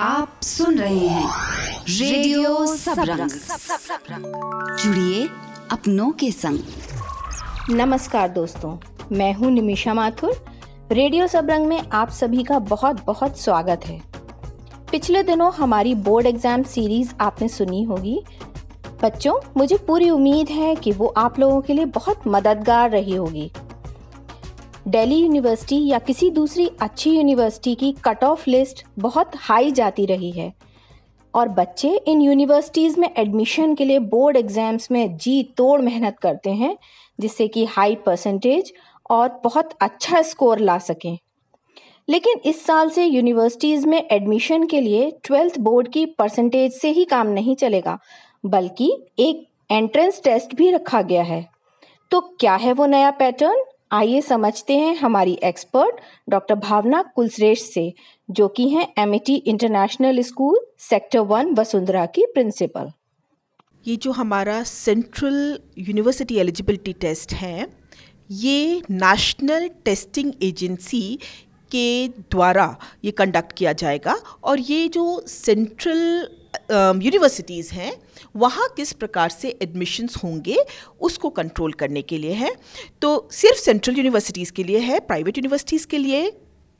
आप सुन रहे हैं रेडियो जुड़िए अपनों के संग। नमस्कार दोस्तों, मैं हूँ निमिषा माथुर। रेडियो सबरंग में आप सभी का बहुत बहुत स्वागत है। पिछले दिनों हमारी बोर्ड एग्ज़ाम सीरीज़ आपने सुनी होगी। बच्चों, मुझे पूरी उम्मीद है कि वो आप लोगों के लिए बहुत मददगार रही होगी। दिल्ली यूनिवर्सिटी या किसी दूसरी अच्छी यूनिवर्सिटी की कट ऑफ़ लिस्ट बहुत हाई जाती रही है। और बच्चे इन यूनिवर्सिटीज़ में एडमिशन के लिए बोर्ड एग्ज़ाम्स में जी तोड़ मेहनत करते हैं, जिससे कि हाई परसेंटेज और बहुत अच्छा स्कोर ला सकें। लेकिन इस साल से यूनिवर्सिटीज़ में एडमिशन के लिए ट्वेल्थ बोर्ड की परसेंटेज से ही काम नहीं चलेगा, बल्कि एक एंट्रेंस टेस्ट भी रखा गया है। तो क्या है वो नया पैटर्न आइए समझते हैं हमारी एक्सपर्ट डॉक्टर भावना कुलश्रेष्ठ से, जो कि हैं Amity international school sector one Vasundhara की प्रिंसिपल ये जो हमारा सेंट्रल यूनिवर्सिटी एलिजिबिलिटी टेस्ट है, ये नेशनल टेस्टिंग एजेंसी के द्वारा ये कंडक्ट किया जाएगा और ये जो सेंट्रल यूनिवर्सिटीज़ uh, हैं वहाँ किस प्रकार से एडमिशन्स होंगे उसको कंट्रोल करने के लिए है। तो सिर्फ़ सेंट्रल यूनिवर्सिटीज़ के लिए है प्राइवेट यूनिवर्सिटीज़ के लिए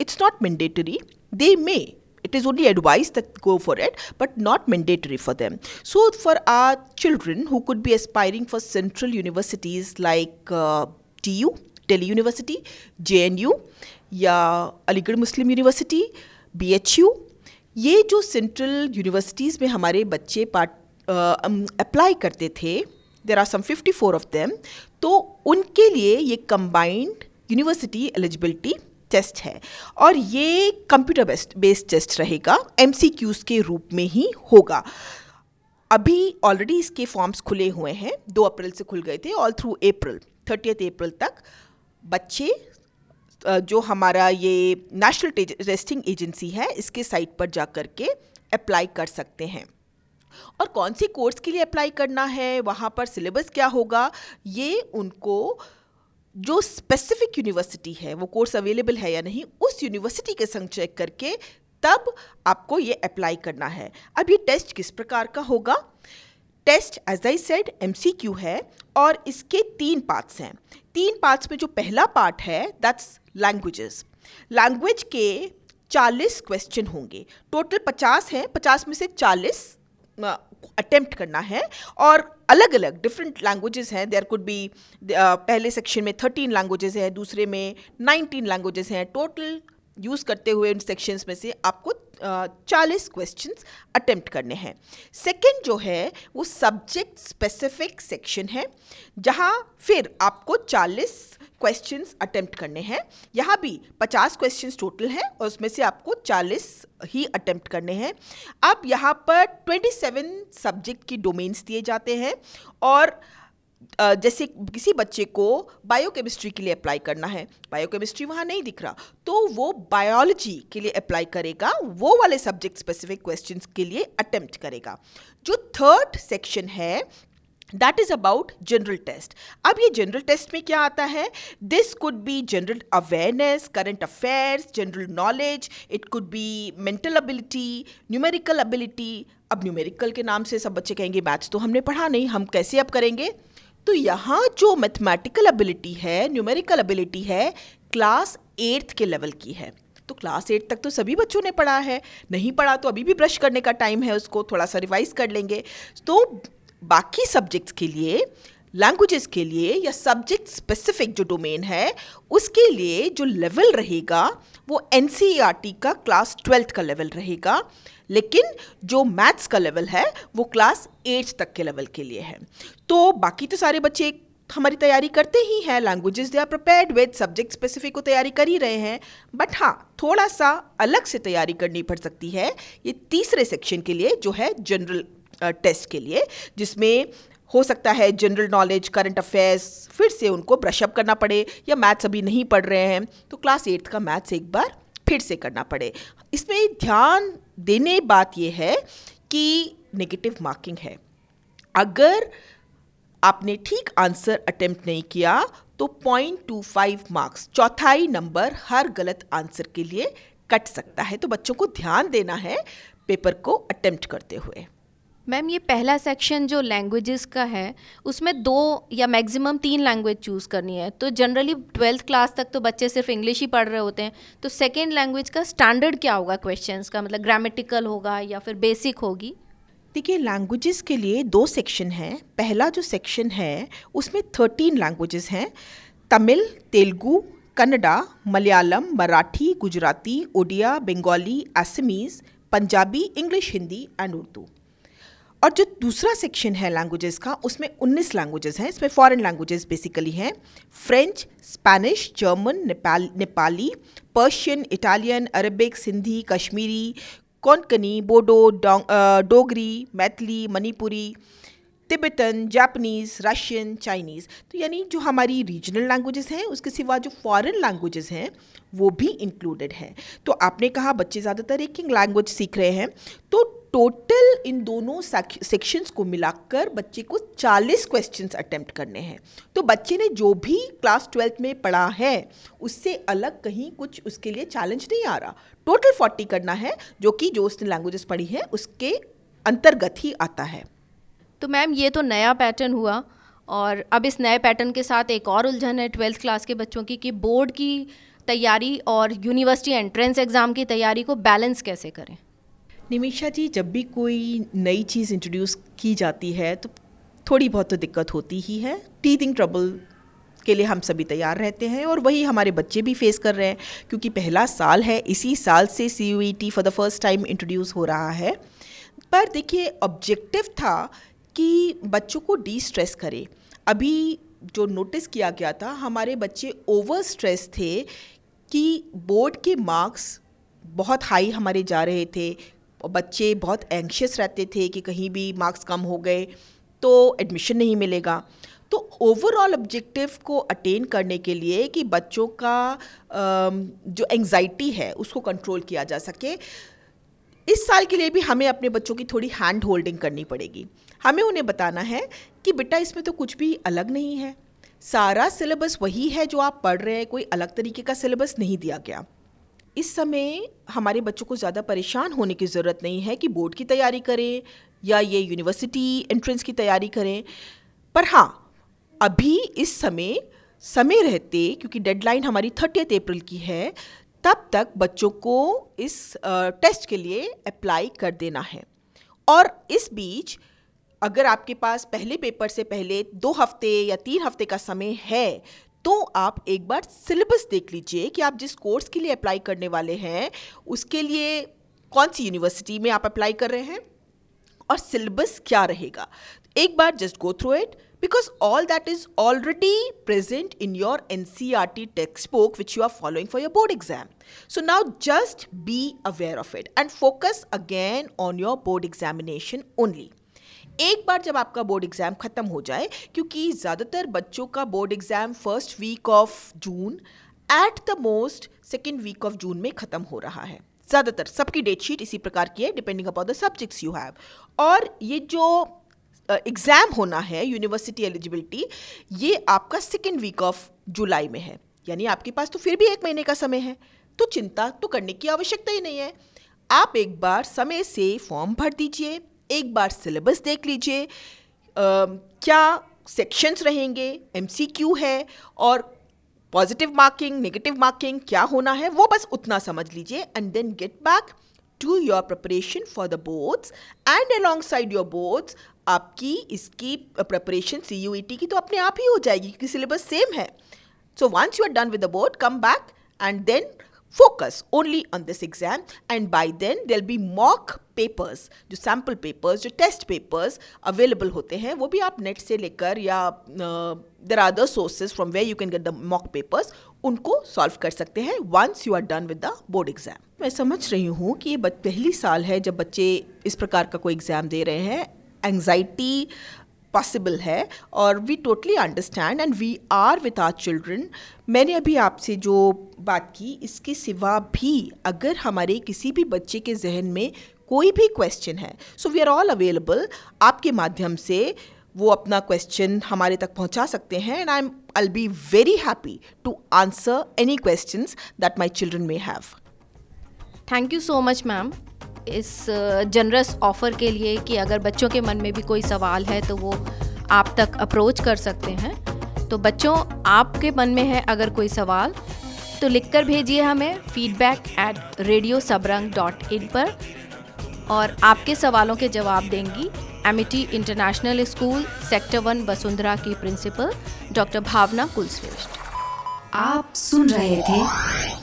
it's not mandatory they may it is only advise that go for it but not mandatory for them so for our children who could be aspiring for central universities like T U Delhi university J N U या Aligarh Muslim university B H U U जो central universities में हमारे बच्चे part apply करते थे there are some fifty four of them तो उनके लिए ये कंबाइंड यूनिवर्सिटी एलिजिबिलिटी टेस्ट है। और ये कंप्यूटर बेस्ड बेस्ड टेस्ट रहेगा एम के रूप में ही होगा। अभी ऑलरेडी इसके फॉर्म्स खुले हुए हैं, दो अप्रैल से खुल गए थे all through April thirtieth April तक बच्चे जो हमारा ये नेशनल टेस्टिंग एजेंसी है, इसके साइट पर जा कर के अप्लाई कर सकते हैं। और कौन सी कोर्स के लिए अप्लाई करना है, वहाँ पर सिलेबस क्या होगा, ये उनको जो स्पेसिफिक यूनिवर्सिटी है, वो कोर्स अवेलेबल है या नहीं, उस यूनिवर्सिटी के संग चेक करके तब आपको ये अप्लाई करना है। अब ये टेस्ट किस प्रकार का होगा? टेस्ट एज आई सेड क्यू है और इसके तीन पार्ट्स हैं। तीन पार्ट्स में जो पहला पार्ट है दैट्स लैंग्वेजेस लैंग्वेज के चालीस क्वेश्चन होंगे। टोटल पचास हैं। पचास में से चालीस अटेम्प्ट करना है और अलग अलग डिफरेंट लैंग्वेजेस हैं देयर कुड बी पहले सेक्शन में थर्टीन लैंग्वेजेस हैं, दूसरे में नाइनटीन लैंग्वेजेस हैं। टोटल यूज़ करते हुए उन सेक्शंस में से आपको चालीस क्वेश्चन अटेम्प्ट करने हैं। सेकेंड जो है, वो सब्जेक्ट स्पेसिफिक सेक्शन है, जहाँ फिर आपको चालीस क्वेश्चन अटेम्प्ट करने हैं। यहाँ भी पचास क्वेश्चन टोटल हैं, और उसमें से आपको चालीस ही अटेम्प्ट करने हैं। अब यहाँ पर ट्वेंटी सेवन सब्जेक्ट की डोमेन्स दिए जाते हैं, और जैसे किसी बच्चे को बायोकेमिस्ट्री के लिए अप्लाई करना है। बायोकेमिस्ट्री वहाँ नहीं दिख रहा। तो वो बायोलॉजी के लिए अप्लाई करेगा, वो वाले सब्जेक्ट स्पेसिफिक क्वेश्चंस के लिए अटेम्प्ट करेगा। जो थर्ड सेक्शन है that is about general test अब ये जनरल टेस्ट में क्या आता है? This could be general awareness current affairs general knowledge it could be mental ability numerical ability अब न्यूमेरिकल के नाम से सब बच्चे कहेंगे मैथ्स तो हमने पढ़ा नहीं, हम कैसे अब करेंगे? तो यहाँ जो मैथमेटिकल एबिलिटी है न्यूमेरिकल एबिलिटी है क्लास एट्थ के लेवल की है। तो क्लास एट तक तो सभी बच्चों ने पढ़ा है। नहीं पढ़ा तो अभी भी ब्रश करने का टाइम है उसको थोड़ा सा रिवाइज कर लेंगे। तो बाकी सब्जेक्ट्स के लिए लैंग्वेजेस के लिए या सब्जेक्ट स्पेसिफिक जो डोमेन है, उसके लिए जो लेवल रहेगा, वो एन e का क्लास ट्वेल्थ का लेवल रहेगा। लेकिन जो मैथ्स का लेवल है, वो क्लास एट्थ तक के लेवल के लिए है। तो बाकी तो सारे बच्चे हमारी तैयारी करते ही हैं languages they are prepared with subject specific को तैयारी कर ही रहे हैं। बट हाँ थोड़ा सा अलग से तैयारी करनी पड़ सकती है, ये तीसरे सेक्शन के लिए जो है जनरल टेस्ट के लिए, जिसमें हो सकता है जनरल नॉलेज करंट अफेयर्स फिर से उनको ब्रशअप करना पड़े, या मैथ्स अभी नहीं पढ़ रहे हैं तो क्लास एट्थ का मैथ्स एक बार फिर से करना पड़े। इसमें ध्यान देने बात यह है कि नेगेटिव मार्किंग है। अगर आपने ठीक आंसर अटेम्प्ट नहीं किया तो पॉइंट टू फाइव मार्क्स चौथाई नंबर हर गलत आंसर के लिए कट सकता है। तो बच्चों को ध्यान देना है पेपर को अटेम्प्ट करते हुए। मैम ये पहला सेक्शन जो लैंग्वेजेस का है, उसमें दो या मैक्सिमम तीन लैंग्वेज चूज़ करनी है। तो जनरली ट्वेल्थ क्लास तक तो बच्चे सिर्फ़ इंग्लिश ही पढ़ रहे होते हैं। तो सेकेंड लैंग्वेज का स्टैंडर्ड क्या होगा क्वेश्चंस का? मतलब ग्रामेटिकल होगा या फिर बेसिक होगी? देखिए लैंग्वेजेस के लिए दो सेक्शन हैं। पहला जो सेक्शन है, उसमें थर्टीन लैंग्वेजेस हैं। Tamil, Telugu, Kannada, Malayalam, Marathi, Gujarati, Odia, Bengali, Assamese, Punjabi, English, Hindi, and Urdu. और जो दूसरा सेक्शन है लैंग्वेजेस का, उसमें 19 लैंग्वेजेस हैं, इसमें फॉरेन लैंग्वेजेस बेसिकली हैं। French Spanish German Nepal Nepali Persian Italian Arabic Sindhi Kashmiri Konkani Bodo Dogri Maithili Manipuri Tibetan Japanese Russian Chinese तो यानी जो हमारी रीजनल लैंग्वेजेस हैं, उसके सिवा जो फॉरेन लैंग्वेजेस हैं, वो भी इंक्लूडेड हैं। तो आपने कहा बच्चे ज़्यादातर एक लैंग्वेज सीख रहे हैं। तो टोटल इन दोनों सेक्शंस को मिलाकर बच्चे को 40 क्वेश्चंस अटेम्प्ट करने हैं। तो बच्चे ने जो भी क्लास ट्वेल्थ में पढ़ा है, उससे अलग कहीं कुछ उसके लिए चैलेंज नहीं आ रहा। टोटल 40 करना है, जो कि जो उसने लैंग्वेजेस पढ़ी है, उसके अंतर्गत ही आता है। तो मैम ये तो नया पैटर्न हुआ और अब इस नए पैटर्न के साथ एक और उलझन है ट्वेल्थ क्लास के बच्चों की कि बोर्ड की तैयारी और यूनिवर्सिटी एंट्रेंस एग्ज़ाम की तैयारी को बैलेंस कैसे करें? निमिषा जी, जब भी कोई नई चीज़ इंट्रोड्यूस की जाती है तो थोड़ी बहुत तो दिक्कत होती ही है। टीथिंग ट्रबल के लिए हम सभी तैयार रहते हैं और वही हमारे बच्चे भी फेस कर रहे हैं, क्योंकि पहला साल है, इसी साल से C U T for the first time introduce हो रहा है। पर देखिए ऑब्जेक्टिव था कि बच्चों को डी स्ट्रेस करे। अभी जो नोटिस किया गया था, हमारे बच्चे ओवर स्ट्रेस थे कि बोर्ड के मार्क्स बहुत हाई हमारे जा रहे थे बच्चे बहुत एंशियस रहते थे कि कहीं भी मार्क्स कम हो गए तो एडमिशन नहीं मिलेगा। तो ओवरऑल ऑब्जेक्टिव को अटेन करने के लिए कि बच्चों का जो एंजाइटी है, उसको कंट्रोल किया जा सके, इस साल के लिए भी हमें अपने बच्चों की थोड़ी हैंड होल्डिंग करनी पड़ेगी। हमें उन्हें बताना है कि बेटा, इसमें तो कुछ भी अलग नहीं है। सारा सिलेबस वही है जो आप पढ़ रहे हैं, कोई अलग तरीके का सिलेबस नहीं दिया गया। इस समय हमारे बच्चों को ज़्यादा परेशान होने की ज़रूरत नहीं है कि बोर्ड की तैयारी करें या ये यूनिवर्सिटी एंट्रेंस की तैयारी करें। पर हाँ अभी इस समय समय रहते, क्योंकि डेडलाइन हमारी थर्टियथ अप्रैल की है, तब तक बच्चों को इस टेस्ट के लिए अप्लाई कर देना है। और इस बीच, अगर आपके पास पहले पेपर से पहले दो हफ़्ते या तीन हफ़्ते का समय है तो आप एक बार सिलेबस देख लीजिए कि आप जिस कोर्स के लिए अप्लाई करने वाले हैं, उसके लिए कौन सी यूनिवर्सिटी में आप अप्लाई कर रहे हैं और सिलेबस क्या रहेगा। एक बार just go through it because all that is already present in your N C R T text book which you are following for your board exam so now just be aware of it and focus again on your board examination only एक बार जब आपका board exam ख़त्म हो जाए क्योंकि ज़्यादातर बच्चों का board exam first week of June at the most second week of June में ख़त्म हो रहा है। ज़्यादातर सबकी डेट शीट इसी प्रकार की है depending upon the subjects you have और ये जो एग्ज़ाम uh, होना है यूनिवर्सिटी एलिजिबिलिटी ये आपका सेकेंड वीक ऑफ़ जुलाई में है। यानी आपके पास तो फिर भी एक महीने का समय है। तो चिंता तो करने की आवश्यकता ही नहीं है। आप एक बार समय से फॉर्म भर दीजिए। एक बार सिलेबस देख लीजिए। क्या सेक्शंस रहेंगे? एमसीक्यू है और पॉजिटिव मार्किंग नेगेटिव मार्किंग क्या होना है? वो बस उतना समझ लीजिए and then get back to your preparation for the boards and along side your boards आपकी इसकी preparation C U E T की तो अपने आप ही हो जाएगी क्योंकि सिलेबस सेम है। So once you are done with the board come back and then focus only on this exam and by then there'll be mock papers जो sample papers जो test papers available होते हैं वो भी आप net से लेकर या uh, there are other sources from where you can get the mock papers उनको सॉल्व कर सकते हैं once you are done with the board exam मैं समझ रही हूँ कि ये पहली साल है जब बच्चे इस प्रकार का कोई एग्ज़ाम दे रहे हैं एंग्जाइटी पॉसिबल है और we totally understand and we are with our children मैंने अभी आपसे जो बात की, इसके सिवा भी अगर हमारे किसी भी बच्चे के जहन में कोई भी क्वेश्चन है so we are all available आपके माध्यम से वो अपना क्वेश्चन हमारे तक पहुँचा सकते हैं and I am I be very happy to answer any question that my children may have thank you so much ma'am इस जनरस ऑफ़र के लिए कि अगर बच्चों के मन में भी कोई सवाल है तो वो आप तक अप्रोच कर सकते हैं। तो बच्चों आपके मन में है अगर कोई सवाल तो लिखकर भेजिए हमें feedback at radio Sabrang dot in पर और आपके सवालों के जवाब देंगी Amity International School sector one Vasundhara की प्रिंसिपल डॉक्टर भावना कुलश्रेष्ठ। आप सुन रहे थे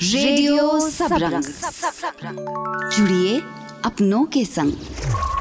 रेडियो सबरंग जुड़िए अपनों के संग।